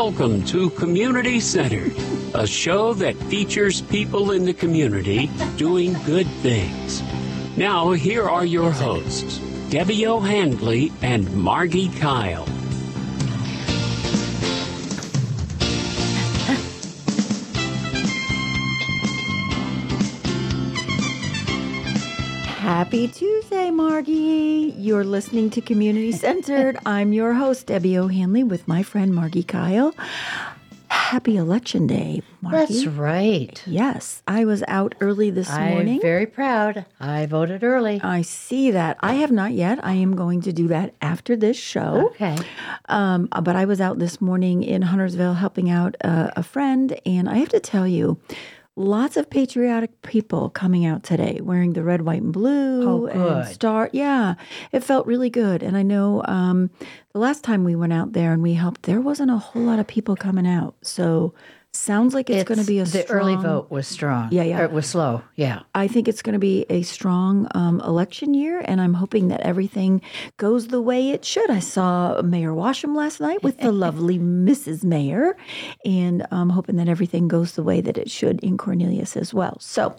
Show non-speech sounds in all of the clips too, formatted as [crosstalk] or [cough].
Welcome to Community Centered, a show that features people in the community doing good things. Now, here are your hosts, Debbie O'Handley and Margi Kyle. Happy Tuesday, Margi. You're listening to Community Centered. [laughs] I'm your host, Debbie O'Handley, with my friend Margi Kyle. Happy Election Day, Margi. That's right. Yes, I was out early this morning. I'm very proud. I voted early. I see that. I have not yet. I am going to do that after this show. Okay. Um, but I was out this morning in Huntersville helping out uh, a friend, and I have to tell you, lots of patriotic people coming out today wearing the red, white, and blue Oh, and star. Yeah, it felt really good. And I know um, the last time we went out there and we helped, there wasn't a whole lot of people coming out. So sounds like it's, going to be a the early vote was strong. Yeah, yeah. Or it was slow. Yeah. I think it's going to be a strong um, election year, and I'm hoping that everything goes the way it should. I saw Mayor Washam last night with the [laughs] lovely Mrs. Mayor, and I'm hoping that everything goes the way that it should in Cornelius as well. So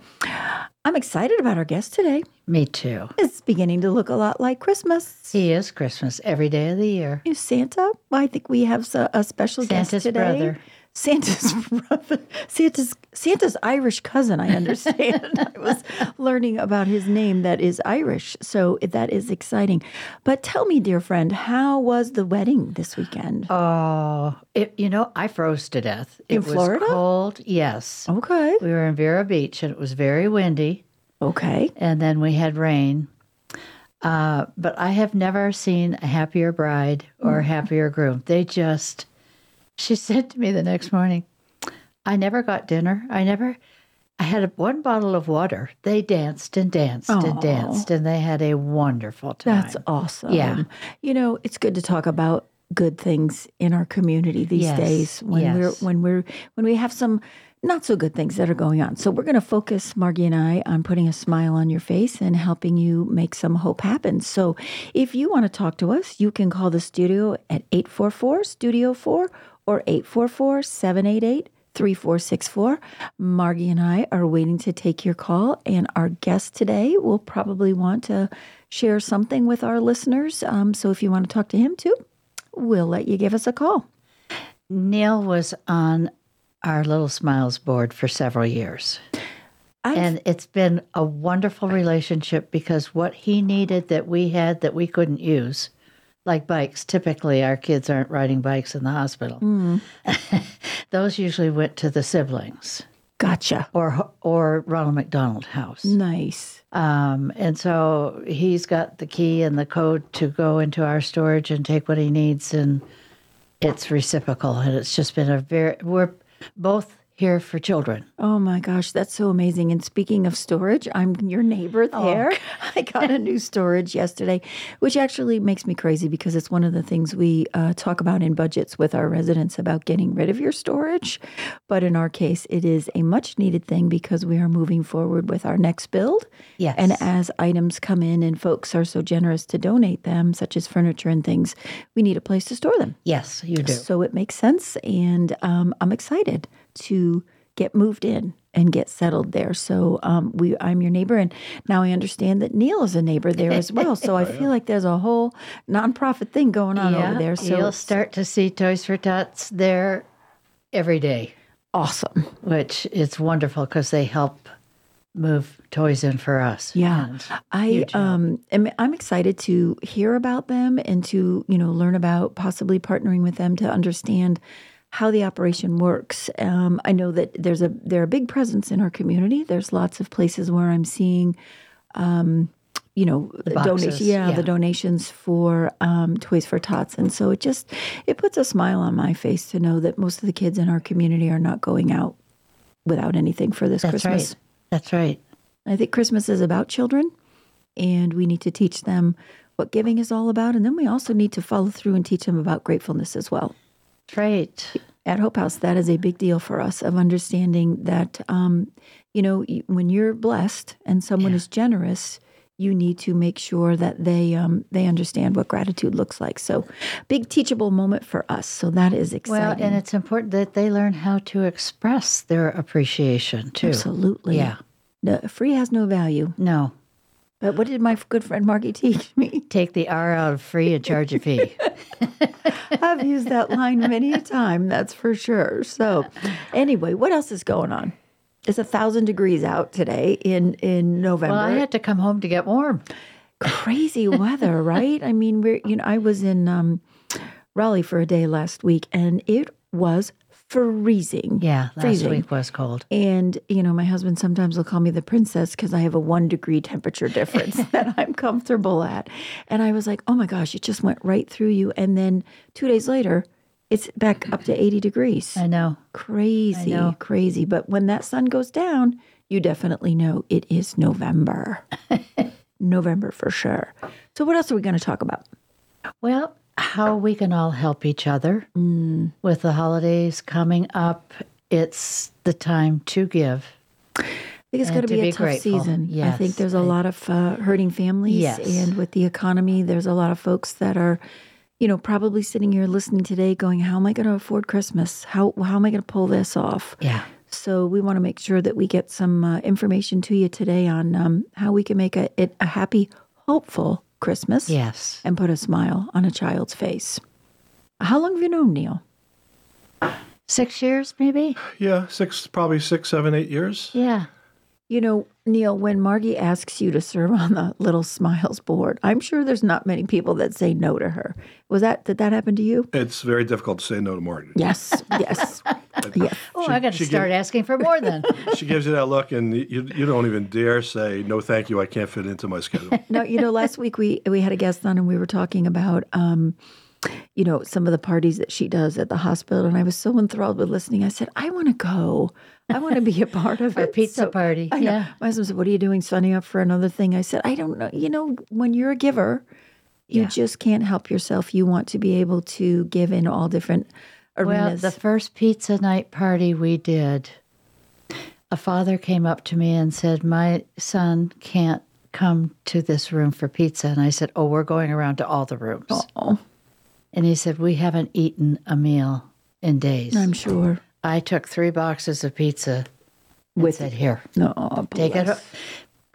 I'm excited about our guest today. Me too. It's beginning to look a lot like Christmas. He is Christmas every day of the year. Is Santa? Well, I think we have a special guest Santa's today. brother. Santa's [laughs] brother. Santa's Santa's Irish cousin. I understand. I was learning about his name that is Irish, so that is exciting. But tell me, dear friend, how was the wedding this weekend? Oh, it, you know, I froze to death. In it was Florida? cold. Yes. Okay. We were in Vero Beach and it was very windy. Okay. and then we had rain. Uh, but I have never seen a happier bride or a happier groom. They just, she [laughs] said to me the next morning, I never got dinner. I never, I had one bottle of water. They danced and danced Aw. and danced, and they had a wonderful time. That's awesome. Yeah. You know, it's good to talk about good things in our community these Yes, days when yes. we're when we're when we have some not so good things that are going on. So we're going to focus Margi and I on putting a smile on your face and helping you make some hope happen. So if you want to talk to us, you can call the studio at 844 studio 4 or 844 788 3464. Margi and I are waiting to take your call, and our guest today will probably want to share something with our listeners. Um, so if you want to talk to him too, we'll let you give us a call. Niall was on our Little Smiles board for several years. I've- And it's been a wonderful relationship because what he needed that we had that we couldn't use, like bikes, typically our kids aren't riding bikes in the hospital. [laughs] Those usually went to the siblings Gotcha. or or Ronald McDonald House. Nice. Um, and so he's got the key and the code to go into our storage and take what he needs, and it's reciprocal. And it's just been a very we're both here for children. Oh my gosh, that's so amazing. And speaking of storage, I'm your neighbor there. [laughs] I got a new storage yesterday, which actually makes me crazy because it's one of the things we uh, talk about in budgets with our residents about getting rid of your storage. But in our case, it is a much needed thing because we are moving forward with our next build. Yes. And as items come in and folks are so generous to donate them, such as furniture and things, we need a place to store them. Yes, you do. So it makes sense, and um, I'm excited to get moved in and get settled there. So um, we, I'm your neighbor, and now I understand that Niall is a neighbor there as well. So [laughs] I feel like there's a whole nonprofit thing going on over there. So you'll start to see Toys for Tots there every day, awesome. which it's wonderful because they help move toys in for us. Yeah, I um am I'm excited to hear about them and to you know learn about possibly partnering with them to understand how the operation works. Um, I know that there's a they're a big presence in our community. There's lots of places where I'm seeing. Um, you know, donations. Yeah, yeah. the donations for um, Toys for Tots, and so it just it puts a smile on my face to know that most of the kids in our community are not going out without anything for this That's Christmas. right. That's right. I think Christmas is about children, and we need to teach them what giving is all about. And then we also need to follow through and teach them about gratefulness as well. Right. At Hope House, that is a big deal for us of understanding that, um, you know, when you're blessed and someone is generous, you need to make sure that they um, they understand what gratitude looks like. So, big teachable moment for us. So that is exciting. Well, and it's important that they learn how to express their appreciation too. Absolutely. Yeah. No, free has no value. No, But what did my good friend Margi teach me? [laughs] take the R out of free and charge a fee. [laughs] I've used that line many a time, that's for sure. So, anyway, what else is going on? It's a thousand degrees out today in in November. well, I had to come home to get warm. Crazy weather, [laughs] right? I mean, we're you know, I was in um, Raleigh for a day last week, and it was freezing. Yeah, last freezing. week was cold. And, you know, my husband sometimes will call me the princess because I have a one degree temperature difference [laughs] that I'm comfortable at. And I was like, oh my gosh, it just went right through you. And then two days later, it's back up to 80 degrees. I know. Crazy, know. crazy. But when that sun goes down, you definitely know it is November. [laughs] November for sure. So, what else are we going to talk about? Well, how we can all help each other Mm. with the holidays coming up. It's the time to give. I think it's going to to be a be tough grateful. season. I think there's a lot of uh, hurting families, Yes. and with the economy, there's a lot of folks that are, you know, probably sitting here listening today, going, "How am I going to afford Christmas? How how am I going to pull this off?" Yeah. So we want to make sure that we get some uh, information to you today on um, how we can make a it a happy, hopeful Christmas, Yes. and put a smile on a child's face. How long have you known Niall? Six years, maybe? Yeah, six, probably six, seven, eight years. Yeah. You know, Niall, when Margi asks you to serve on the Little Smiles board, I'm sure there's not many people that say no to her. Was that did that happen to you? It's very difficult to say no to Margi. Yes, [laughs] yes, yes. Oh, I got to start give- asking for more then. [laughs] She gives you that look, and you, you don't even dare say no, thank you. I can't fit into my schedule. [laughs] No, you know, last week we we had a guest on and we were talking about um, you know, some of the parties that she does at the hospital, and I was so enthralled with listening. I said, I want to go. I want to be a part of [laughs] Our it. pizza So- party. I know. Yeah. My husband said, "What are you doing? Signing up for another thing?" I said, "I don't know. You know, when you're a giver, you Yeah. just can't help yourself. You want to be able to give in all different Well, the first pizza night party we did, a father came up to me and said, My son can't come to this room for pizza. And I said, Oh, we're going around to all the rooms. oh, And he said, We haven't eaten a meal in days. I'm sure. I took three boxes of pizza With said, Here, no, take it,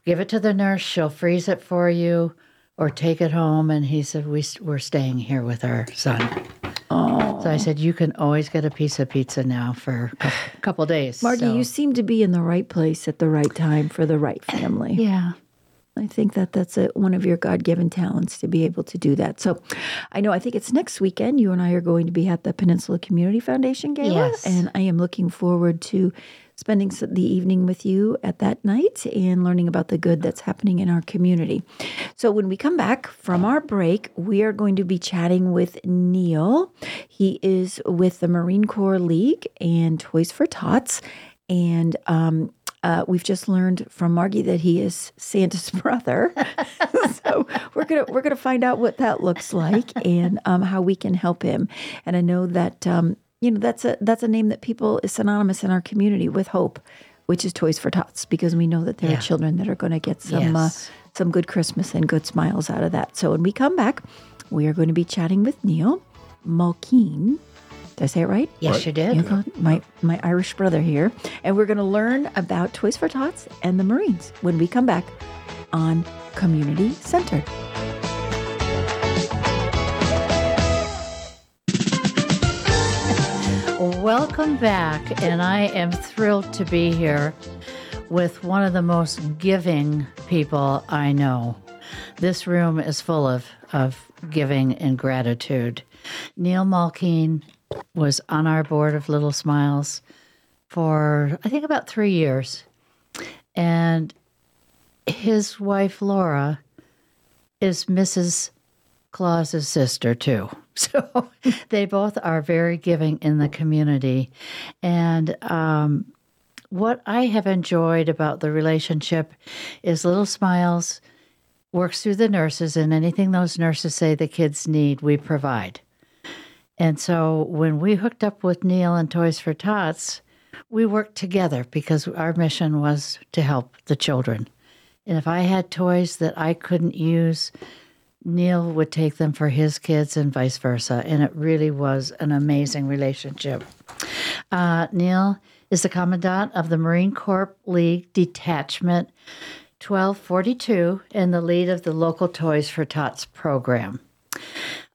give it to the nurse. She'll freeze it for you or take it home. And he said, we, We're staying here with our son. Oh, So I said, You can always get a piece of pizza now for a cou- couple days. Margi, So- you seem to be in the right place at the right time for the right family. [laughs] Yeah. I think that that's a, one of your God given talents to be able to do that. So I know, I think it's next weekend. You and I are going to be at the Peninsula Community Foundation Gala. Yes. And I am looking forward to spending the evening with you at that night and learning about the good that's happening in our community. So when we come back from our break, we are going to be chatting with Niall. He is with the Marine Corps League and Toys for Tots. And um, uh, we've just learned from Margi that he is Santa's [laughs] brother. [laughs] so we're gonna we're gonna find out what that looks like and um, how we can help him. And I know that um, you know that's a that's a name that people is synonymous in our community with hope, which is Toys for Tots, because we know that there Yeah. are children that are going to get some uh, some good Christmas and good smiles out of that. So when we come back, we are going to be chatting with Niall Mulkeen. Did I say it right? Yes, you did. You got my my Irish brother here, and we're going to learn about Toys for Tots and the Marines when we come back on Community Centered. Welcome back, and I am thrilled to be here with one of the most giving people I know. This room is full of, of giving and gratitude. Niall Mulkeen was on our board of Little Smiles for, I think, about three years. And his wife, Laura, is Mrs. Claus's sister too. [laughs] So they both are very giving in the community. And um, what I have enjoyed about the relationship is Little Smiles works through the nurses, and anything those nurses say the kids need, we provide. And so when we hooked up with Niall and Toys for Tots, we worked together because our mission was to help the children And if I had toys that I couldn't use, Niall would take them for his kids and vice versa. And it really was an amazing relationship. Uh, Niall is the commandant of the Marine Corps League Detachment 1242 and the lead of the local Toys for Tots program.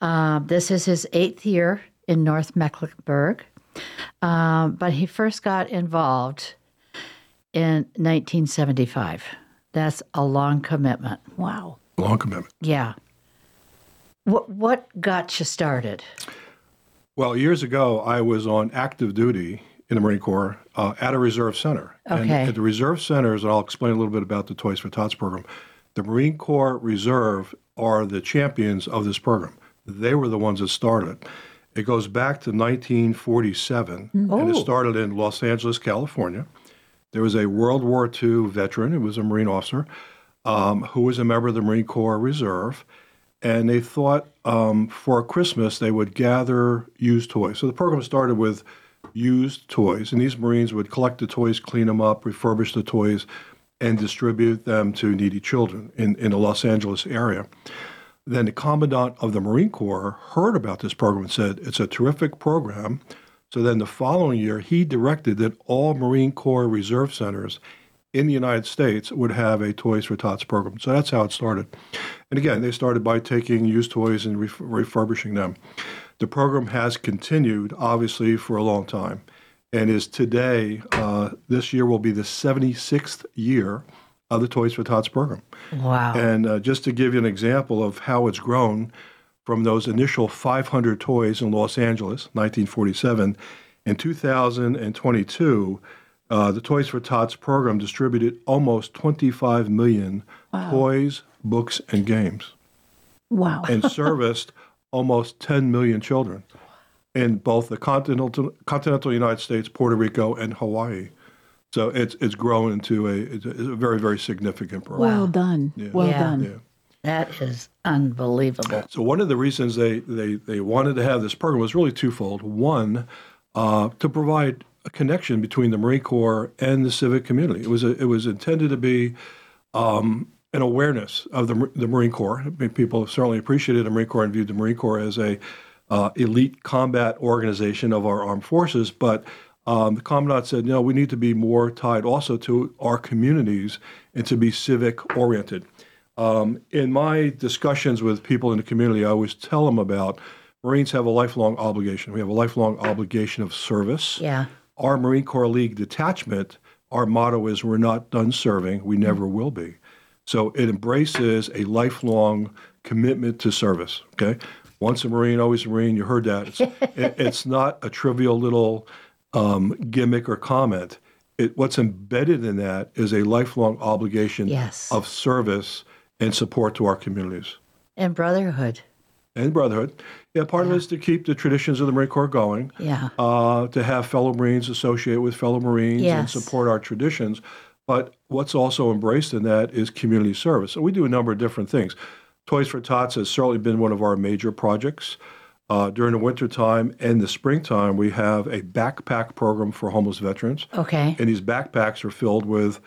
Uh, this is his eighth year in North Mecklenburg, um, but he first got involved in 1975. That's a long commitment. Wow. Long commitment. Yeah. What what got you started? Well, years ago, I was on active duty in the Marine Corps uh, at a reserve center. And Okay. at the reserve centers, and I'll explain a little bit about the Toys for Tots program. The Marine Corps Reserve are the champions of this program. They were the ones that started. It It goes back to 1947, and it Oh. started in Los Angeles, California. There was a World War II veteran, who was a Marine officer, um, who was a member of the Marine Corps Reserve. And they thought um, for Christmas they would gather used toys. So the program started with used toys, and these Marines would collect the toys, clean them up, refurbish the toys, and distribute them to needy children in, in the Los Angeles area. Then the commandant of the Marine Corps heard about this program and said, It's a terrific program. So then the following year, he directed that all Marine Corps Reserve Centers in the United States would have a Toys for Tots program. So that's how it started. And again, they started by taking used toys and ref- refurbishing them. The program has continued, obviously, for a long time and is today, uh, this year will be the 76th year of the Toys for Tots program. Wow. And uh, just to give you an example of how it's grown from those initial 500 toys in Los Angeles, 1947, in 2022, uh, the Toys for Tots program distributed almost 25 million toys, books, and games, Wow. and [laughs] serviced almost 10 million children in both the continental, continental United States, Puerto Rico, and Hawaii. So it's it's grown into a, it's a very very significant program. well done. Well Yeah. done. Yeah. that is unbelievable. So one of the reasons they, they, they wanted to have this program was really twofold. One, uh, to provide a connection between the Marine Corps and the civic community. It was a, it was intended to be um, an awareness of the the Marine Corps. I mean, people certainly appreciated the Marine Corps and viewed the Marine Corps as a uh, elite combat organization of our armed forces, but um, the commandant said, no, we need to be more tied also to our communities and to be civic oriented. Um, in my discussions with people in the community, I always tell them about Marines have a lifelong obligation. We have a lifelong obligation of service. Yeah. Our Marine Corps League detachment, our motto is we're not done serving, we never will be. So it embraces a lifelong commitment to service. Okay, once a Marine, always a Marine. You heard that. It's, [laughs] it, it's not a trivial little um, gimmick or comment. It, what's embedded in that is a lifelong obligation Yes. of service and support to our communities And brotherhood. and brotherhood. Yeah, part of it is to keep the traditions of the Marine Corps going Yeah. uh, to have fellow Marines associate with fellow Marines and support our traditions. But what's also embraced in that is community service. So we do a number of different things. Toys for Tots has certainly been one of our major projects. Uh, during the wintertime and the springtime, we have a backpack program for homeless veterans. Okay. And these backpacks are filled with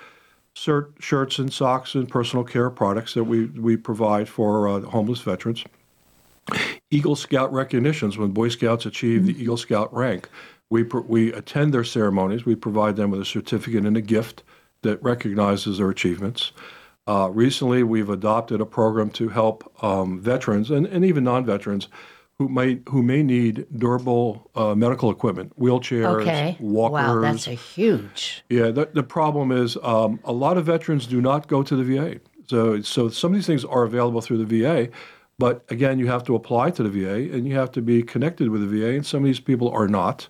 shirt, shirts and socks and personal care products that we, we provide for uh, homeless veterans. Eagle Scout recognitions, when Boy Scouts achieve the Eagle Scout rank, we, pr- we attend their ceremonies. We provide them with a certificate and a gift that recognizes their achievements. Uh, recently, we've adopted a program to help um, veterans and, and even non-veterans who may who may need durable uh, medical equipment, wheelchairs, Okay. walkers, Wow, that's a huge. yeah, the, the problem is um, a lot of veterans do not go to the VA. So, so some of these things are available through the VA, but again, you have to apply to the VA and you have to be connected with the VA, and some of these people are not.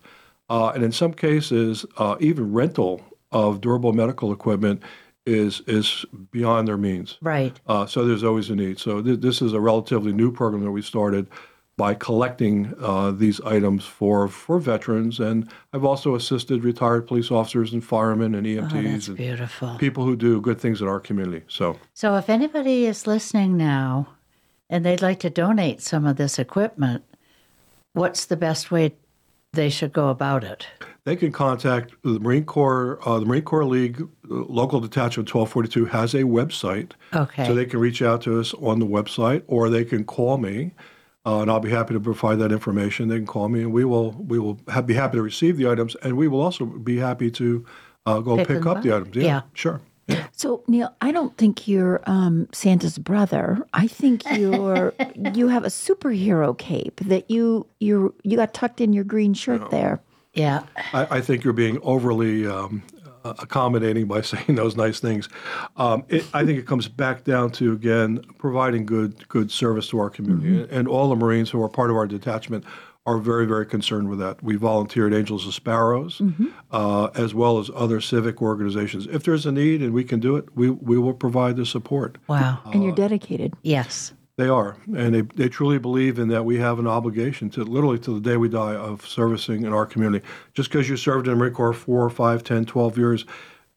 Uh, and in some cases, uh, even rental of durable medical equipment is is beyond their means. Right. Uh, so there's always a need. So th- this is a relatively new program that we started by collecting uh, these items for for veterans, and I've also assisted retired police officers and firemen and Oh, EMTs and beautiful. people who do good things in our community. So So, if anybody is listening now and they'd like to donate some of this equipment, what's the best way they should go about it? they can contact the Marine Corps. Uh, the Marine Corps League uh, local detachment 1242 has a website. Okay. So they can reach out to us on the website, or they can call me, uh, and I'll be happy to provide that information. They can call me, and we will we will have, be happy to receive the items, and we will also be happy to uh, go Pick pick, up, up? the items. Yeah, Yeah. sure. Yeah. So Niall, I don't think you're um, Santa's brother. I think [laughs] you're you have a superhero cape that you you you got tucked in your green shirt there. Yeah. I, I think you're being overly um, uh, accommodating by [laughs] saying those nice things. Um, it, I think it comes back down to again providing good good service to our community, and all the Marines who are part of our detachment are very very concerned with that. We volunteer at Angels of Sparrows, uh, as well as other civic organizations. If there's a need and we can do it, we we will provide the support. Wow. And you're dedicated. Yes. They are, and they, they truly believe in that we have an obligation to literally to the day we die of servicing in our community. Just because you served in the Marine Corps four, five, 10, 12 years,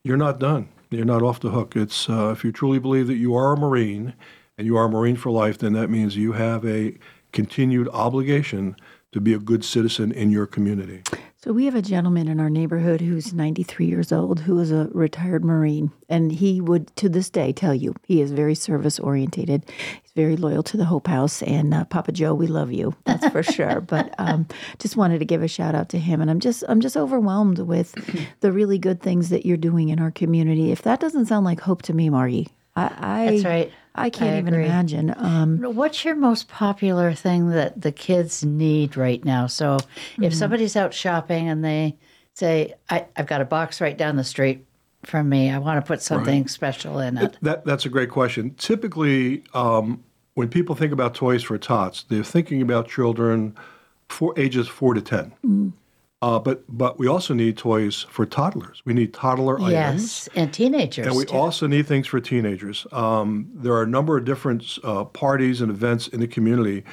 you're not done. You're not off the hook. It's uh, if you truly believe that you are a Marine and you are a Marine for life, then that means you have a continued obligation to be a good citizen in your community. So we have a gentleman in our neighborhood who's 93 years old who is a retired Marine and he would to this day tell you he is very service orientated. He's very loyal to the Hope House and uh, Papa Joe, we love you. That's for sure. [laughs] But um, just wanted to give a shout out to him and I'm just I'm just overwhelmed with [clears throat] the really good things that you're doing in our community. If that doesn't sound like hope to me, Margi, I, I That's right. I can't I even imagine. Um, What's your most popular thing that the kids need right now? So if somebody's out shopping and they say, I, I've got a box right down the street from me, I want to put something special in it. That, that's a great question. Typically, um, when people think about toys for tots, they're thinking about children for ages four to 10. Uh, but but we also need toys for toddlers. We need toddler items. Yes, and teenagers. And we too. also need things for teenagers. Um, there are a number of different uh, parties and events in the community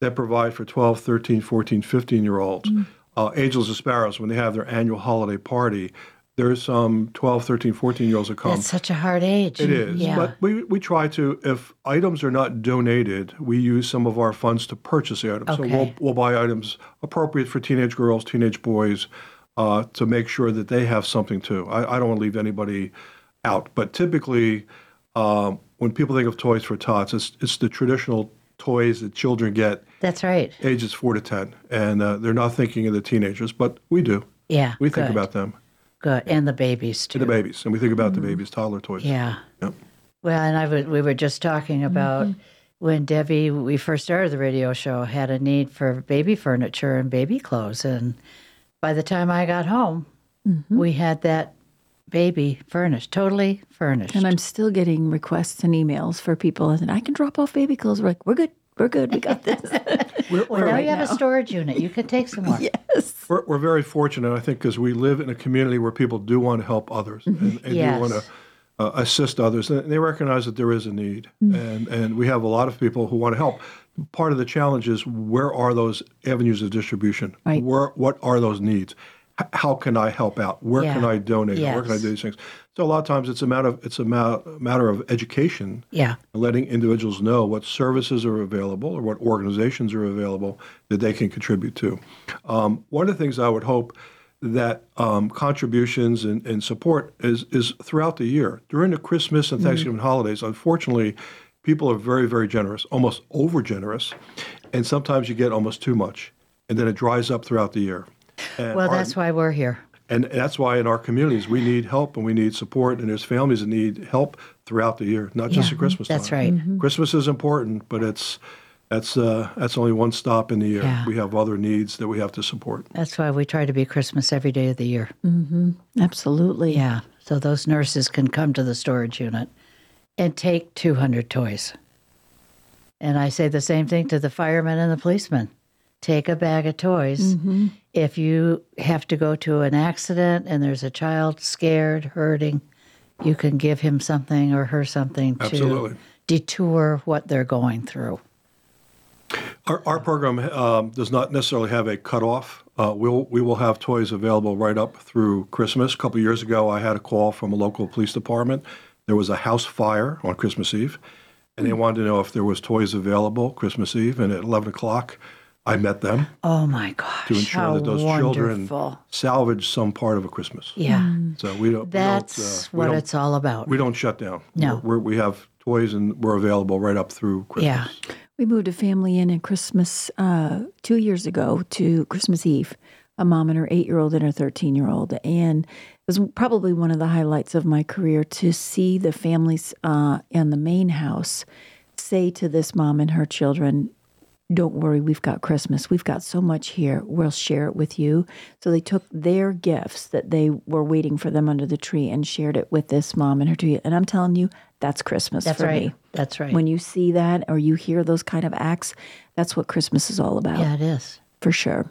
that provide for 12, 13, 14, 15 year olds. Uh, Angels and Sparrows, when they have their annual holiday party, there's some 12, 13, 14 year olds that come. That's such a hard age. It is. Yeah. But we, we try to, if items are not donated, we use some of our funds to purchase the items. So we'll, we'll buy items appropriate for teenage girls, teenage boys, uh, to make sure that they have something too. I, I don't want to leave anybody out. But typically, um, when people think of toys for tots, it's, it's the traditional toys that children get That's right. ages 4 to 10. And uh, they're not thinking of the teenagers, but we do. Yeah. We think good, about them, good. And the babies too. the babies, and we think about the mm-hmm. babies, toddler toys. Yeah. Yep. Well, and I would, we were just talking about mm-hmm. when Debbie, we first started the radio show, had a need for baby furniture and baby clothes. And by the time I got home, mm-hmm. we had that baby furnished, totally furnished. And I'm still getting requests and emails for people, and I can drop off baby clothes. We're like, we're good, we're good, we got this. [laughs] We're, well, we're- now you have a storage unit. You can take some more. [laughs] yes. We're, we're very fortunate, I think, because we live in a community where people do want to help others and, and Yes. do want to uh, assist others. And they recognize that there is a need. And, and we have a lot of people who want to help. Part of the challenge is where are those avenues of distribution? Right. Where, what are those needs? H- how can I help out? Where can I donate? Where can I do these things? So a lot of times it's a matter of, it's a ma- matter of education Yeah. letting individuals know what services are available or what organizations are available that they can contribute to. Um, one of the things I would hope that um, contributions and, and support is, is throughout the year. During the Christmas and Thanksgiving holidays, unfortunately, people are very, very generous, almost over generous, and sometimes you get almost too much, and then it dries up throughout the year. And Well, that's why we're here. And that's why in our communities we need help and we need support, and there's families that need help throughout the year, not just Yeah, at Christmas time. that's time. right. Christmas is important, but it's that's uh, that's only one stop in the year. Yeah. We have other needs that we have to support. That's why we try to be Christmas every day of the year. Absolutely. Yeah. So those nurses can come to the storage unit and take 200 toys. And I say the same thing to the firemen and the policemen. Take a bag of toys. If you have to go to an accident and there's a child scared, hurting, you can give him something or her something to detour what they're going through. Our, our program um, does not necessarily have a cutoff. Uh, we'll, we will have toys available right up through Christmas. A couple of years ago, I had a call from a local police department. There was a house fire on Christmas Eve, and they wanted to know if there was toys available Christmas Eve. And at 11 o'clock, I met them Oh my gosh. to ensure how that those children wonderful. salvage some part of a Christmas. Yeah. So we don't. That's we don't, uh, we what don't- it's all about. We don't shut down. No. We're, we have toys and we're available right up through Christmas. yeah. We moved a family in at Christmas uh, two years ago to Christmas Eve, a mom and her eight year old and her 13 year old. And it was probably one of the highlights of my career to see the families uh, in the main house say to this mom and her children, don't worry, we've got Christmas. We've got so much here. We'll share it with you. So they took their gifts that they were waiting for them under the tree and shared it with this mom and her two. And I'm telling you, that's Christmas That's for right. me. That's right. When you see that or you hear those kind of acts, that's what Christmas is all about yeah, it is. for sure.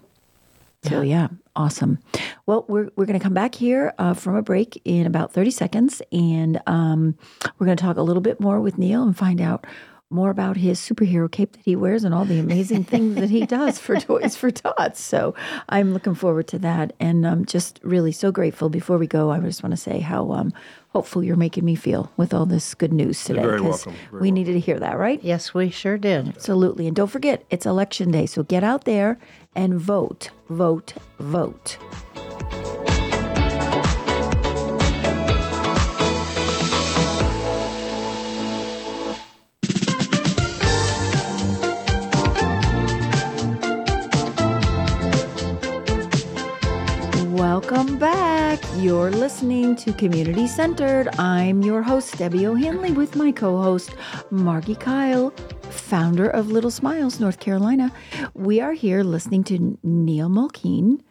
So yeah, awesome. Well, we're we're going to come back here uh, from a break in about thirty seconds, and um, we're going to talk a little bit more with Niall and find out more about his superhero cape that he wears and all the amazing things that he [laughs] does for Toys for Tots. So I'm looking forward to that, and I'm just really so grateful. Before we go, I just want to say how um, hopeful you're making me feel with all this good news today. very 'cause welcome. Very we needed to hear that, right? Yes, we sure did. Absolutely. And don't forget, it's election day. So get out there and vote, vote, vote. You're listening to Community Centered. I'm your host, Debbie O'Handley, with my co host, Margi Kyle, founder of Little Smiles, North Carolina. We are here listening to Niall Mulkeen,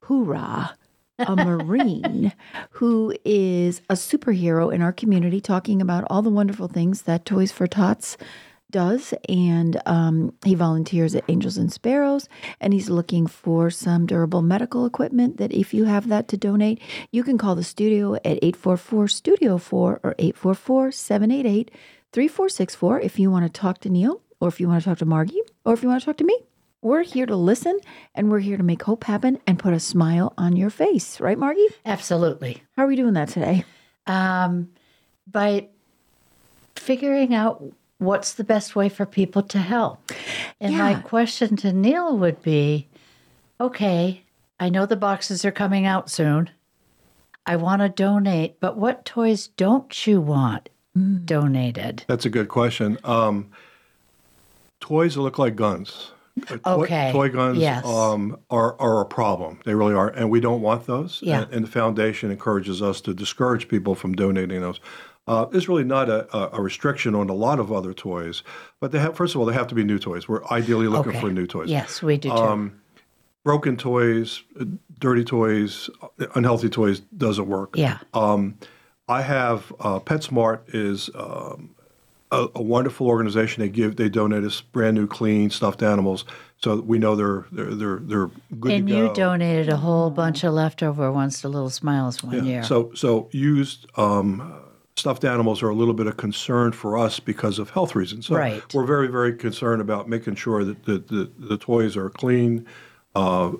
hoorah, a [laughs] Marine who is a superhero in our community, talking about all the wonderful things that Toys for Tots does. And um, he volunteers at Angels and Sparrows, and he's looking for some durable medical equipment that if you have that to donate, you can call the studio at 844 Studio 4 or 844 788 3464 if you want to talk to Niall, or if you want to talk to Margi, or if you want to talk to me. We're here to listen and we're here to make hope happen and put a smile on your face. Right, Margi? Absolutely. How are we doing that today? Um, by figuring out what's the best way for people to help. And my question to Niall would be okay, I know the boxes are coming out soon. I want to donate, but what toys don't you want donated? That's a good question. Um, toys that look like guns. Uh, toy- Okay, Toy guns yes. um, are, are a problem. They really are. And we don't want those. Yeah. And, and the foundation encourages us to discourage people from donating those. Uh, there's really not a, a, restriction on a lot of other toys, but they have. First of all, they have to be new toys. We're ideally looking Okay. for new toys. Yes, we do too. Um, broken toys, uh, dirty toys, uh, unhealthy toys doesn't work. yeah. Um, I have uh, PetSmart is um, a, a wonderful organization. They give they donate us brand new, clean stuffed animals, so we know they're they're they're they're good and to you donated a whole bunch of leftover ones to Little Smiles one year. So so used um, stuffed animals are a little bit of concern for us because of health reasons. So Right. We're very very concerned about making sure that the the, the toys are clean. Uh,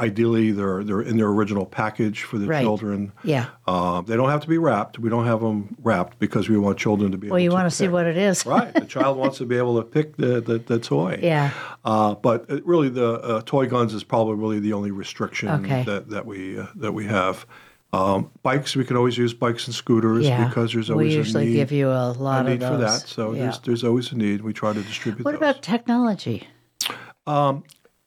ideally, they're they're in their original package for the Right. children. yeah. Uh, they don't have to be wrapped. We don't have them wrapped because we want children to be Well, you to want to see what it is. right. The child wants to be able to pick the, the, the toy. Yeah. Uh, but really, the uh, toy guns is probably really the only restriction Okay. that, that we uh, that we have. Um, bikes, we can always use bikes and scooters Yeah. because there's we always usually a need, give you a lot a lot need of for that. So Yeah. there's there's always a need. We try to distribute What those. about technology?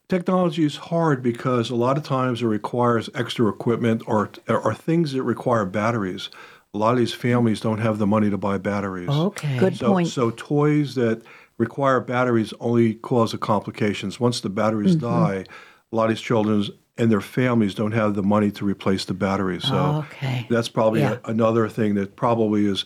Technology is hard because a lot of times it requires extra equipment or or things that require batteries. A lot of these families don't have the money to buy batteries. Okay. Good So, point. so toys that require batteries only cause the complications. Once the batteries Mm-hmm. die, a lot of these children and their families don't have the money to replace the batteries. So oh, Okay. that's probably Yeah. a, another thing that probably is.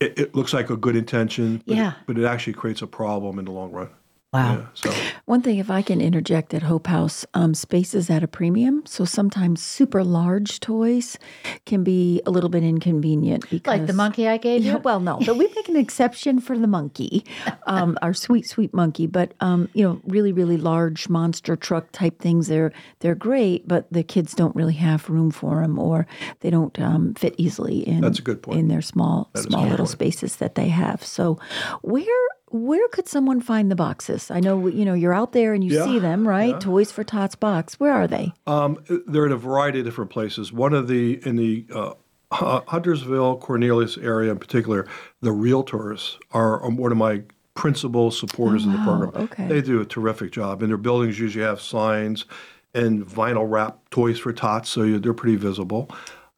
It, it looks like a good intention, but, Yeah. it, but it actually creates a problem in the long run. Wow. Yeah, so One thing, if I can interject at Hope House, um, space is at a premium. So sometimes super large toys can be a little bit inconvenient because Like the monkey I gave Yeah, you? well, no, but we make an exception for the monkey, [laughs] um, our sweet, sweet monkey. But um, you know, really, really large monster truck type things. They're they're great, but the kids don't really have room for them, or they don't um, fit easily in. That's a good point. in their small, is small little point. spaces that they have. So, where where could someone find the boxes? I know you know you're out there and you Yeah, see them, right? yeah. Toys for Tots box. Where are they? Um, they're in a variety of different places. One of the in the uh, Huntersville, Cornelius area in particular, the realtors are um, one of my principal supporters of the program. okay. They do a terrific job, and their buildings usually have signs and vinyl wrap toys for tots, so you, they're pretty visible.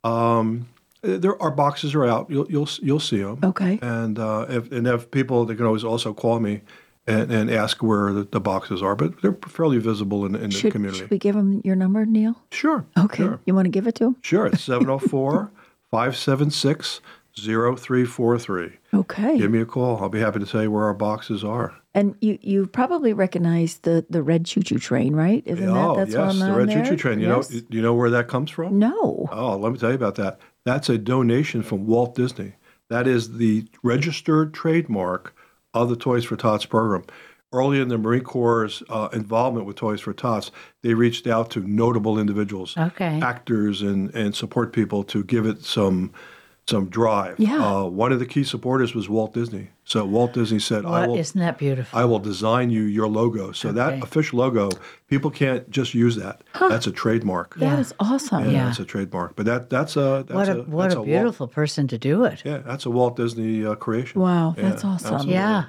Um, there our boxes are out. You'll you'll you'll see them. Okay. And uh, if and if people, they can always also call me. And, and ask where the, the boxes are, but they're fairly visible in, in the community. should we give them your number, Niall? Sure. Okay. Sure. You want to give it to them? Sure. It's 704 [laughs] 576 0343. Okay. Give me a call. I'll be happy to tell you where our boxes are. And you you probably recognize the the red choo choo train, right? Isn't oh, that that's yes. The Red? Choo Choo Train. You Yes. know, you know where that comes from? No. Oh, let me tell you about that. That's a donation from Walt Disney. That is the registered trademark of the Toys for Tots program. Early in the Marine Corps' uh, involvement with Toys for Tots, they reached out to notable individuals, Okay. actors, and, and support people to give it some some drive. Yeah. Uh, one of the key supporters was Walt Disney. So Walt Disney said, "I will." isn't that beautiful? I will design you your logo. So Okay. that official logo, people can't just use that. That's a trademark. That is Yeah. awesome. Yeah, Yeah. that's a trademark. But that that's a that's what a, a what a Walt- beautiful person to do it. yeah, that's a Walt Disney uh, creation. Wow, Yeah, that's awesome. absolutely. Yeah.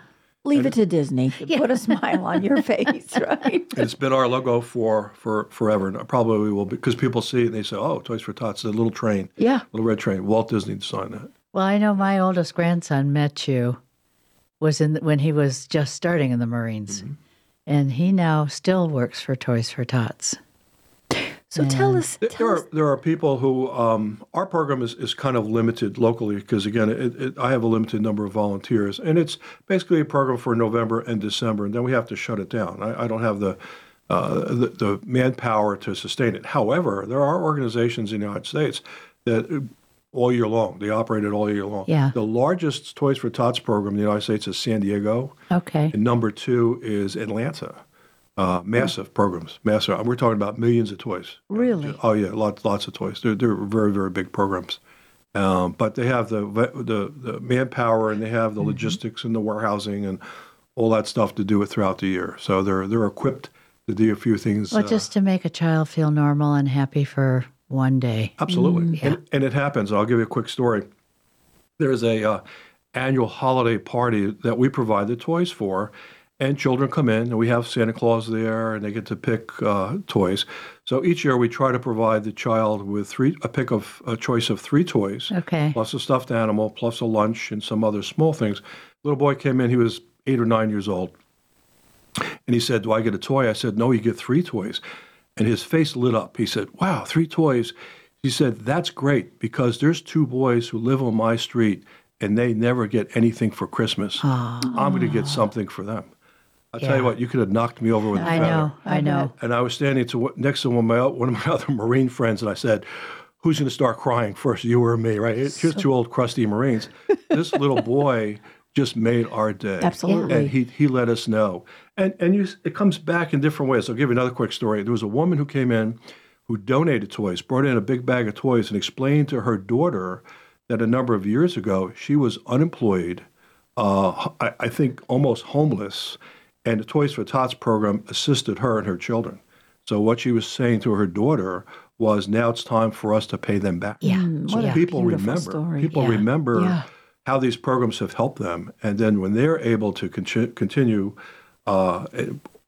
Leave it to Disney. [laughs] Put a smile on your face, [laughs] right? It's been our logo for for forever. And probably will because people see it and they say, "Oh, Toys for Tots, the little train, Yeah. little red train." Walt Disney designed that. Well, I know my oldest grandson met you was in when he was just starting in the Marines, Mm-hmm. and he now still works for Toys for Tots. So tell us, There- tell there us are there are people who um, our program is, is kind of limited locally because again it, it, I have a limited number of volunteers and it's basically a program for November and December and then we have to shut it down. I, I don't have the, uh, the the manpower to sustain it. However, there are organizations in the United States that uh, all year long they operate it all year long. Yeah. The largest Toys for Tots program in the United States is San Diego. Okay. And number two is Atlanta. Uh, massive programs, massive. We're talking about millions of toys. Really? Oh yeah, lots lots of toys. They're they're very very big programs, um, but they have the the the manpower and they have Mm-hmm. the logistics and the warehousing and all that stuff to do it throughout the year. So they're they're equipped to do a few things. Well, uh, just to make a child feel normal and happy for one day. Absolutely, and, and it happens. I'll give you a quick story. There's a uh, annual holiday party that we provide the toys for, and children come in, and we have Santa Claus there, and they get to pick uh, toys. So each year we try to provide the child with three a pick of a choice of three toys, Okay. plus a stuffed animal, plus a lunch, and some other small things. Little boy came in; he was eight or nine years old, and he said, "Do I get a toy?" I said, "No, you get three toys." And his face lit up. He said, "Wow, three toys." He said, "That's great because there's two boys who live on my street and they never get anything for Christmas. I'm going to get something for them." I'll tell you what, you could have knocked me over with a I feather. I know. I know. And I was standing to next to one of my one of my [laughs] other Marine friends, and I said, "Who's going to start crying first, you or me?" Right? Here's two old crusty Marines. [laughs] This little boy just made our day. Absolutely. And he he let us know. And and you, it comes back in different ways. I'll give you another quick story. There was a woman who came in, who donated toys, brought in a big bag of toys, and explained to her daughter that a number of years ago she was unemployed. Uh, I, I think almost homeless, and the Toys for Tots program assisted her and her children. So what she was saying to her daughter was, now it's time for us to pay them back. Yeah. what a people beautiful remember. story. People Yeah. remember Yeah. how these programs have helped them, and then when they're able to con- continue, uh,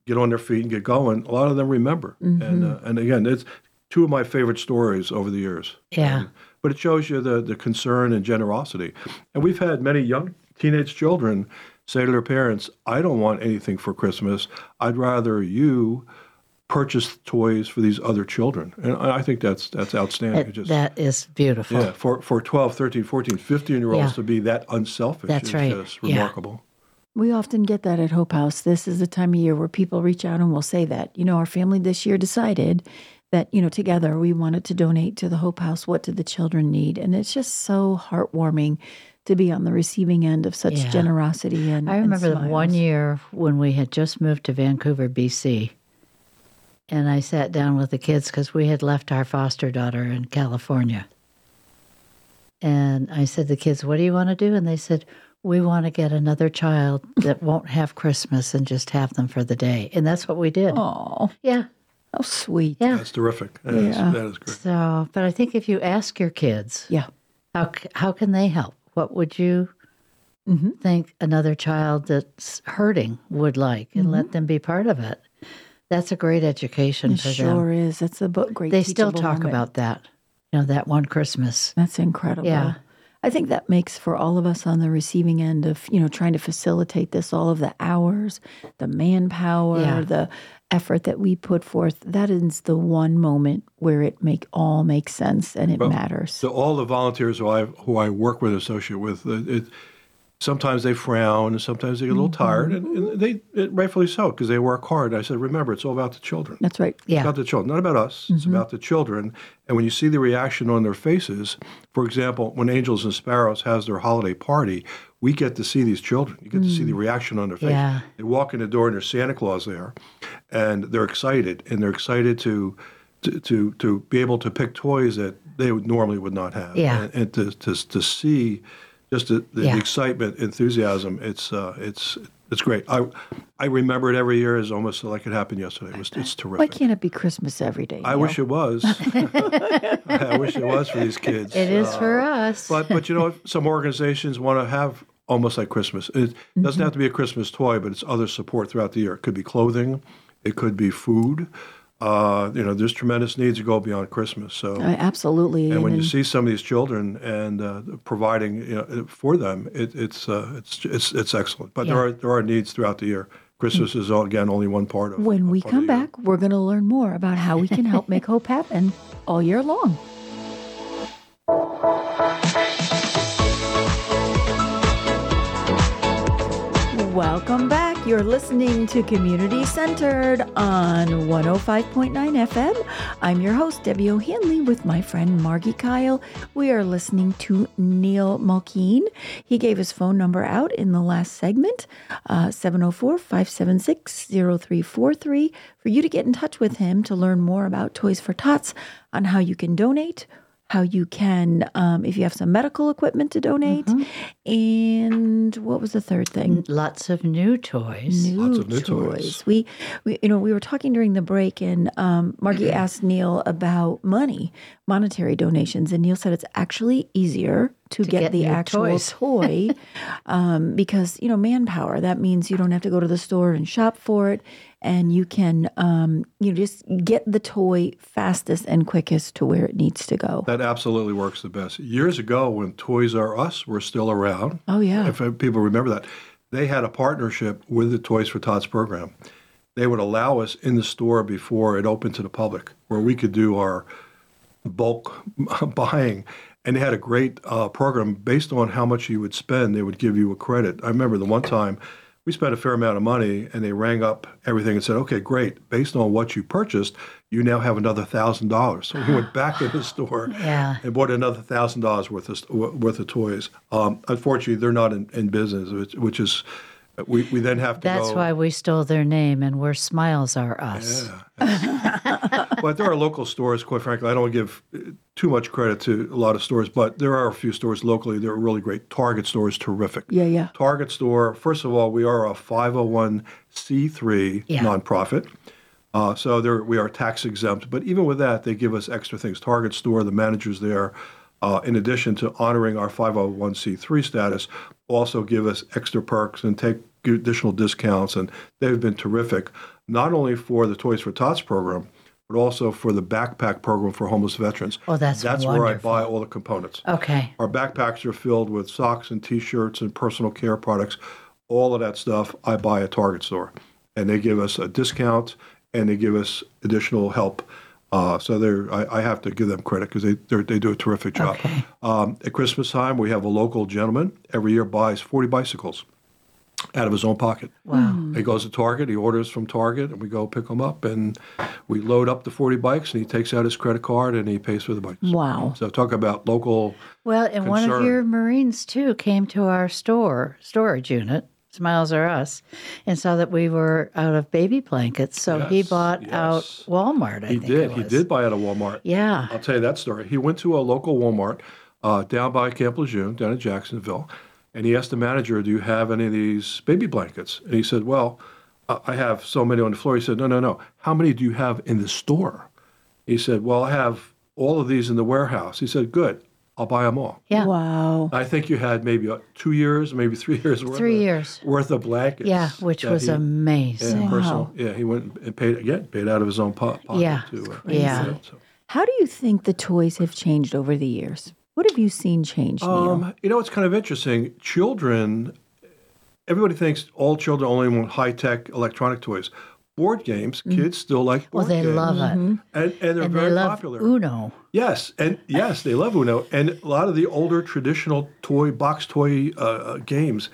get on their feet and get going, a lot of them remember. Mm-hmm. And uh, and again, it's two of my favorite stories over the years. Yeah. And- but it shows you the the concern and generosity, and we've had many young teenage children say to their parents, "I don't want anything for Christmas. I'd rather you." Purchase toys for these other children, and I I think that's that's outstanding. That, just- that is beautiful. yeah, for, for 12, 13, 14, 15 year olds Yeah. to be that unselfish That's is right. just Yeah. remarkable. We often get that at Hope House. This is the time of year where people reach out and will say that, you know, our family this year decided that, you know, together we wanted to donate to the Hope House. What did the children need? And it's just so heartwarming to be on the receiving end of such Yeah. generosity and I and remember the one year when we had just moved to Vancouver, BC. And I sat down with the kids because we had left our foster daughter in California. And I said to the kids, What do you want to do? And they said, we want to get another child [laughs] that won't have Christmas and just have them for the day. And that's what we did. Oh, Yeah. Oh, sweet. Yeah. That's terrific. That is- Yeah. that is great. So, but I think if you ask your kids, Yeah. how how can they help? What would you Mm-hmm. think another child that's hurting would like, and Mm-hmm. let them be part of it? That's a great education It for them. sure is. That's a bo- great. They still talk moment. about that. You know, that one Christmas. That's incredible. Yeah. I think that makes for all of us on the receiving end of, you know, trying to facilitate this, all of the hours, the manpower, Yeah. the effort that we put forth. That is the one moment where it make all makes sense and it matters. So all the volunteers who I who I work with, associate with, it, sometimes they frown, and sometimes they get a little mm-hmm. tired, and, and they it, rightfully so because they work hard. I said, remember, it's all about the children. That's right. It's Yeah. about the children, not about us. It's mm-hmm. about the children. And when you see the reaction on their faces, for example, when Angels and Sparrows has their holiday party, we get to see these children. You get to see the mm. reaction on their face. Yeah. They walk in the door and there's Santa Claus there, and they're excited, and they're excited to to to, to be able to pick toys that they would normally would not have. Yeah. And, and to, to to see just the, the Yeah. excitement, enthusiasm. It's uh, it's it's great. I I remember it every year as almost like it happened yesterday. It was it's terrific. Why can't it be Christmas every day? I Niall? wish it was. [laughs] I wish it was for these kids. It is Uh, for us. but but you know what? Some organizations want to have almost like Christmas. It doesn't have to be a Christmas toy, but it's other support throughout the year. It could be clothing, it could be food. Uh, you know, there's tremendous needs that go beyond Christmas. So. I- absolutely. and when you see some of these children and uh, providing you know, for them, it, it's uh, it's it's it's excellent. But there are there are needs throughout the year. Christmas is again only one part of. when we come the year. back, we're going to learn more about how we can help make hope happen all year long. Welcome back. You're listening to Community Centered on 105.9 FM. I'm your host, Debbie O'Handley, with my friend Margi Kyle. We are listening to Niall Mulkeen. He gave his phone number out in the last segment, uh, 704 576 0343, for you to get in touch with him to learn more about Toys for Tots, on how you can donate, how you can, um, if you have some medical equipment to donate, and what was the third thing? Lots of new toys. New Lots of new toys. We, we, you know, we were talking during the break, and um, Margi asked Niall about money, monetary donations, and Niall said it's actually easier to, get, get the actual toys. [laughs] toy um, because you know manpower. That means you don't have to go to the store and shop for it, and you can um, you just get the toy fastest and quickest to where it needs to go. That absolutely works the best. Years ago, when Toys R Us were still around, Oh yeah, if people remember that, they had a partnership with the Toys for Tots program. They would allow us in the store before it opened to the public, where we could do our bulk [laughs] buying. And they had a great uh, program based on how much you would spend. They would give you a credit. I remember the one time we spent a fair amount of money, and they rang up everything and said, "Okay, great. Based on what you purchased, you now have another thousand dollars." So we went [sighs] back to the store Yeah. and bought another thousand dollars worth of worth of toys. Um, unfortunately, they're not in, in business, which, which is we, we then have to That's go. why we stole their name, and we're Smiles Are Us. [laughs] but there are local stores. Quite frankly, I don't give uh, too much credit to a lot of stores, but there are a few stores locally that are really great. Target store is terrific. yeah, yeah. Target store. First of all, we are a 501c3 Yeah. nonprofit. Uh, so there, we are tax exempt, but even with that, they give us extra things. Target store, the managers there, uh, in addition to honoring our 501c3 status, also give us extra perks and take additional discounts, and they've been terrific, not only for the Toys for Tots program, but also for the backpack program for homeless veterans. Oh, that's That's where I buy all the components. Okay. Our backpacks are filled with socks and T-shirts and personal care products. All of that stuff I buy at Target store, and they give us a discount and they give us additional help. Uh, so they're, I, I have to give them credit because they they do a terrific job. Okay. Um, at Christmas time, we have a local gentleman every year buys 40 bicycles out of his own pocket. Wow. He goes to Target, he orders from Target, and we go pick them up, and we load up the 40 bikes, and he takes out his credit card and he pays for the bikes. Wow. So talk about local Well, and one of your Marines too came to our store storage unit, Smiles Are Us, and saw that we were out of baby blankets. So he bought yes. out Walmart. I He think did. it He did buy out a Walmart. Yeah. I'll tell you that story. He went to a local Walmart uh, down by Camp Lejeune, down in Jacksonville, and he asked the manager, "Do you have any of these baby blankets?" And he said, "Well, uh, I have so many on the floor." He said, "No, no, no. How many do you have in the store?" He said, "Well, I have all of these in the warehouse." He said, "Good. I'll buy them all." Yeah. Wow. I think you had maybe uh, two years, maybe three years worth. Three of, years. worth of blankets. Yeah, which was he- amazing. Yeah, personal. Yeah, he went and paid again, paid out of his own pocket. Yeah, to, uh, crazy. Yeah. do so. How do you think the toys have changed over the years? What have you seen change? Um, you know, it's kind of interesting. Children, everybody thinks all children only want high tech electronic toys. Board games, kids still like Well, they games. love it. and, and they're And very they popular. Uno. Yes, and [laughs] yes, they love Uno. And a lot of the older traditional toy box toy uh, uh, games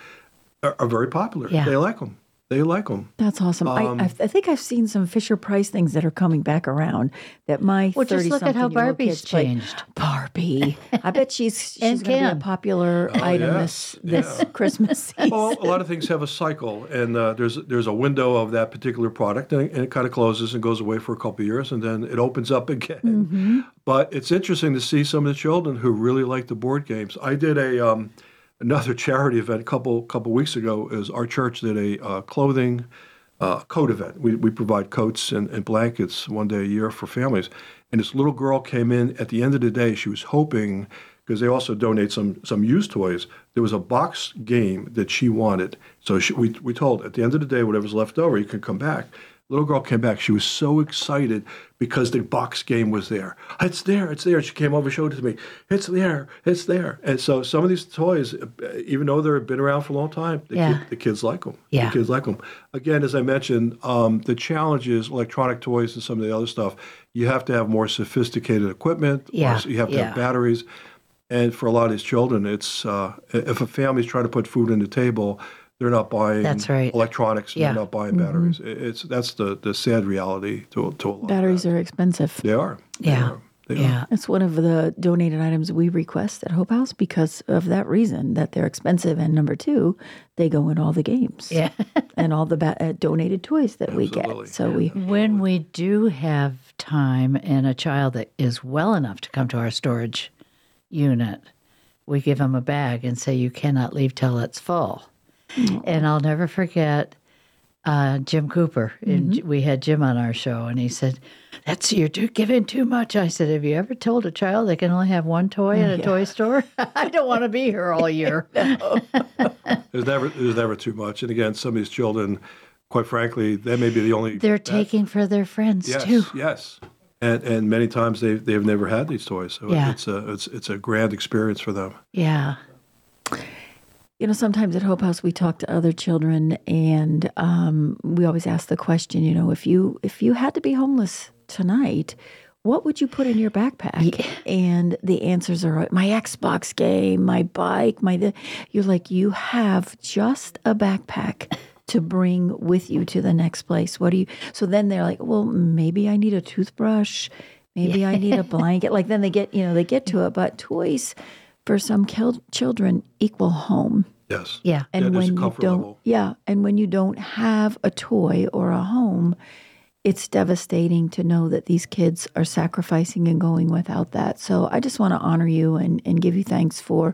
are, are very popular. Yeah. They like them. They like them. That's awesome. um, I, I, I think I've seen some Fisher Price things that are coming back around. That my Well, just look at how Barbie's kids play. changed. Barbie. I bet she's [laughs] she's going to be a popular item Oh, yes. this this Yeah. [laughs] Christmas season. Well, a lot of things have a cycle, and uh, there's there's a window of that particular product, and it, and it kind of closes and goes away for a couple of years, and then it opens up [laughs] again. Mm-hmm. But it's interesting to see some of the children who really like the board games. I did a um, another charity event a couple couple weeks ago. Is our church did a uh, clothing uh, coat event. We, we provide coats and, and blankets one day a year for families. And this little girl came in at the end of the day. She was hoping because they also donate some some used toys. There was a box game that she wanted. So she, we we told at the end of the day, whatever's left over, you can come back. Little girl came back. She was so excited because the box game was there. It's there. It's there. She came over, showed it to me. It's there. It's there. And so some of these toys, uh, even though they've been around for a long time, the, Yeah. kid, the kids like them. Yeah. The kids like them. Again, as I mentioned, um, the challenge is electronic toys and some of the other stuff. You have to have more sophisticated equipment. or Yeah, You have to yeah. have batteries. And for a lot of these children, it's uh, if a family's trying to put food on the table, they're not buying That's right. electronics. Yeah. They're not buying batteries. It's that's the, the sad reality to to a lot. of Batteries that. are expensive. They are. They Yeah. are. They are. Yeah. That's one of the donated items we request at Hope House because of that reason that they're expensive. And number two, they go in all the games Yeah. [laughs] and all the ba- uh, donated toys that we get. So we when we do have time and a child that is well enough to come to our storage unit, we give them a bag and say, You cannot leave till it's full. And I'll never forget uh, Jim Cooper. And we had Jim on our show, and he said, That's you're too, giving too much. I said, Have you ever told a child they can only have one toy in a toy store? [laughs] I don't want to be here all [laughs] year. There's [laughs] never there's never too much. And again, some of these children, quite frankly, they may be the only. They're that- taking for their friends Yes. too. Yes. And and many times they've they've never had these toys, so Yeah. it's a it's it's a grand experience for them. Yeah. You know, sometimes at Hope House we talk to other children, and um, we always ask the question. You know, if you if you had to be homeless tonight, what would you put in your backpack? And the answers are my Xbox game, my bike, my. The, you're like you have just a backpack to bring with you to the next place. What do you? So then they're like, well, maybe I need a toothbrush. Maybe I need a [laughs] blanket. Like then they get you know they get to it, but toys for some kil- children equal home. Yes. Yeah. And Yeah, there's a when you don't, level. yeah, and when you don't have a toy or a home, it's devastating to know that these kids are sacrificing and going without that. So I just want to honor you and, and give you thanks for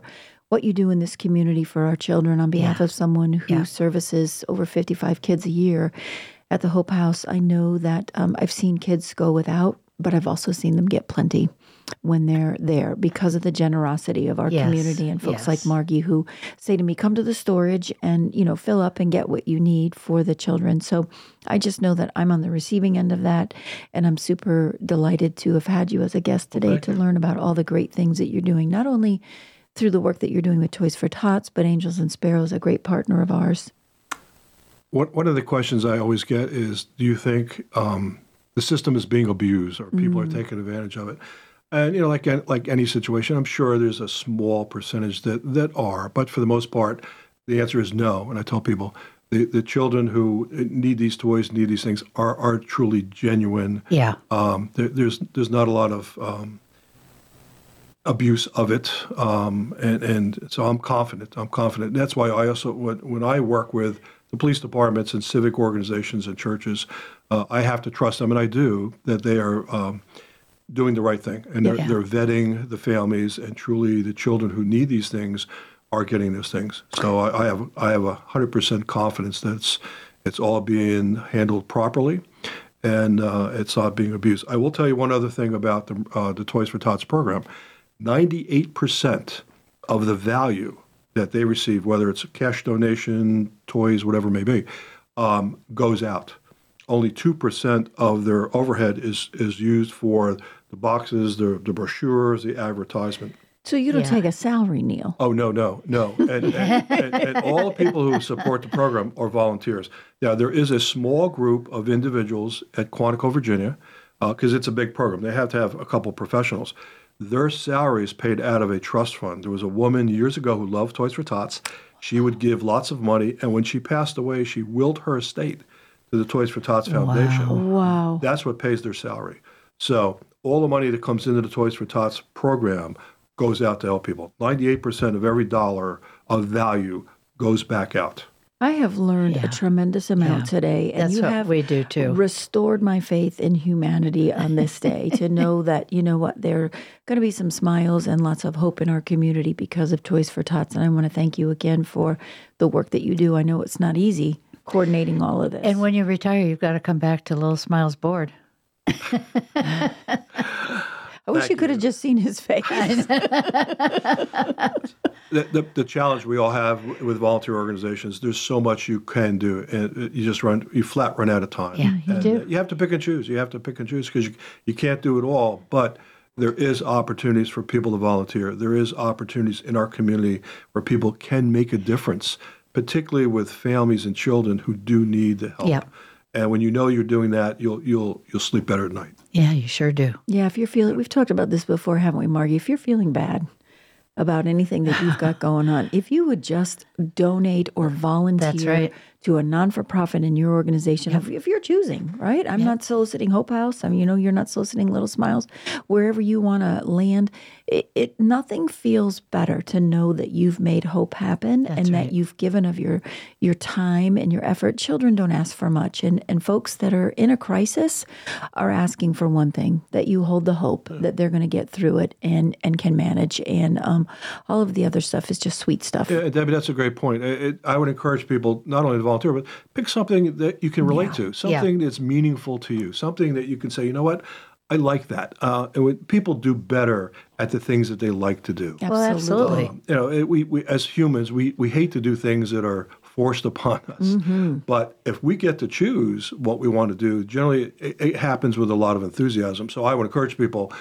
what you do in this community for our children on behalf Yeah. of someone who Yeah. services over 55 kids a year at the Hope House. I know that um, I've seen kids go without, but I've also seen them get plenty when they're there because of the generosity of our Yes, community and folks like. Margi who say to me, "Come to the storage and you know fill up and get what you need for the children." So I just know that I'm on the receiving end of that, and I'm super delighted to have had you as a guest today to learn about all the great things that you're doing, not only through the work that you're doing with Toys for Tots, but Angels and Sparrows, a great partner of ours. One one of the questions I always get is, do you think um, the system is being abused or people Mm. are taking advantage of it? And you know, like like any situation, I'm sure there's a small percentage that that are, but for the most part, the answer is no. And I tell people. The, the children who need these toys, need these things, are, are truly genuine. Yeah. Um, there, there's there's not a lot of um, abuse of it, um, and and so I'm confident. I'm confident. That's why I also when, when I work with the police departments and civic organizations and churches, uh, I have to trust them, and I do that they are. Doing the right thing, and they're, Yeah. they're vetting the families, and truly the children who need these things are getting those things. So I, I have I have a hundred percent confidence that it's it's all being handled properly, and uh, it's not being abused. I will tell you one other thing about the uh, the Toys for Tots program: ninety eight percent of the value that they receive, whether it's a cash donation, toys, whatever it may be, um, goes out. Only two percent of their overhead is is used for the boxes, the the brochures, the advertisement. So you don't Yeah. take a salary, Niall. Oh no, no, no! And, and, and, and all the people who support the program are volunteers. Now there is a small group of individuals at Quantico, Virginia, uh, because it's a big program. They have to have a couple professionals. Their salary is paid out of a trust fund. There was a woman years ago who loved Toys for Tots. She would give lots of money, and when she passed away, she willed her estate to the Toys for Tots Foundation. Wow. That's what pays their salary. So all the money that comes into the Toys for Tots program goes out to help people. 98% of every dollar of value goes back out. I have learned Yeah. a tremendous amount Yeah. today, and That's you what have we do too. restored my faith in humanity on this day [laughs] to know that you know what there are going to be some smiles and lots of hope in our community because of Toys for Tots, and I want to thank you again for the work that you do. I know it's not easy coordinating all of this. And when you retire, you've got to come back to Little Smiles Board. I wish Thank you could have just seen his face. [laughs] The, the, the challenge we all have with volunteer organizations, there's so much you can do, and you just run, you flat run out of time. Yeah, you And, do. uh, You have to pick and choose. You have to pick and choose because you, you can't do it all. But there is opportunities for people to volunteer. There is opportunities in our community where people can make a difference, particularly with families and children who do need the help. Yep. And when you know you're doing that, you'll you'll you'll sleep better at night. Yeah, you sure do. Yeah, if you're feeling, we've talked about this before, haven't we, Margi? If you're feeling bad about anything that you've got [laughs] going on, if you would just donate or volunteer right. to a non for profit in your organization, if, if you're choosing, right? I'm not soliciting Hope House. I mean, you know, you're not soliciting Little Smiles. Wherever you want to land, it, it nothing feels better to know that you've made hope happen and that you've given of your your time and your effort. Children don't ask for much, and and folks that are in a crisis are asking for one thing: that you hold the hope that they're going to get through it and and can manage. And um, all of the other stuff is just sweet stuff. Yeah, Debbie, that's a great point. It, it- I would encourage people not only to volunteer, but pick something that you can relate to, something that's meaningful to you, something that you can say, you know what, I like that. Uh, and when people do better at the things that they like to do. Well, absolutely. You know, it, we, we as humans, we, we hate to do things that are forced upon us. But if we get to choose what we want to do, generally it, it happens with a lot of enthusiasm. So I would encourage people,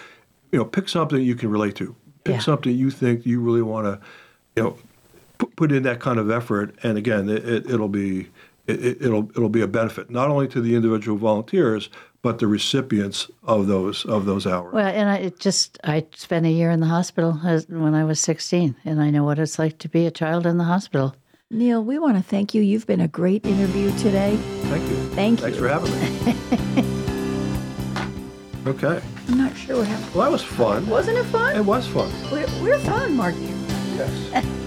you know, pick something you can relate to. Pick Yeah. something you think you really want to, you know, put, put in that kind of effort. And again, it, it, it'll be it, it- it'll it'll be a benefit not only to the individual volunteers but the recipients of those of those hours. Well, and I it just I spent a year in the hospital as, when I was 16, and I know what it's like to be a child in the hospital. Niall, we want to thank you. You've been a great interview today. Thank you. Thank Thanks you. Thanks for having me. [laughs] okay. I'm not sure what happened. Well, that was fun. Wasn't it fun? It was fun. We're, we're fun, Margi. Yes.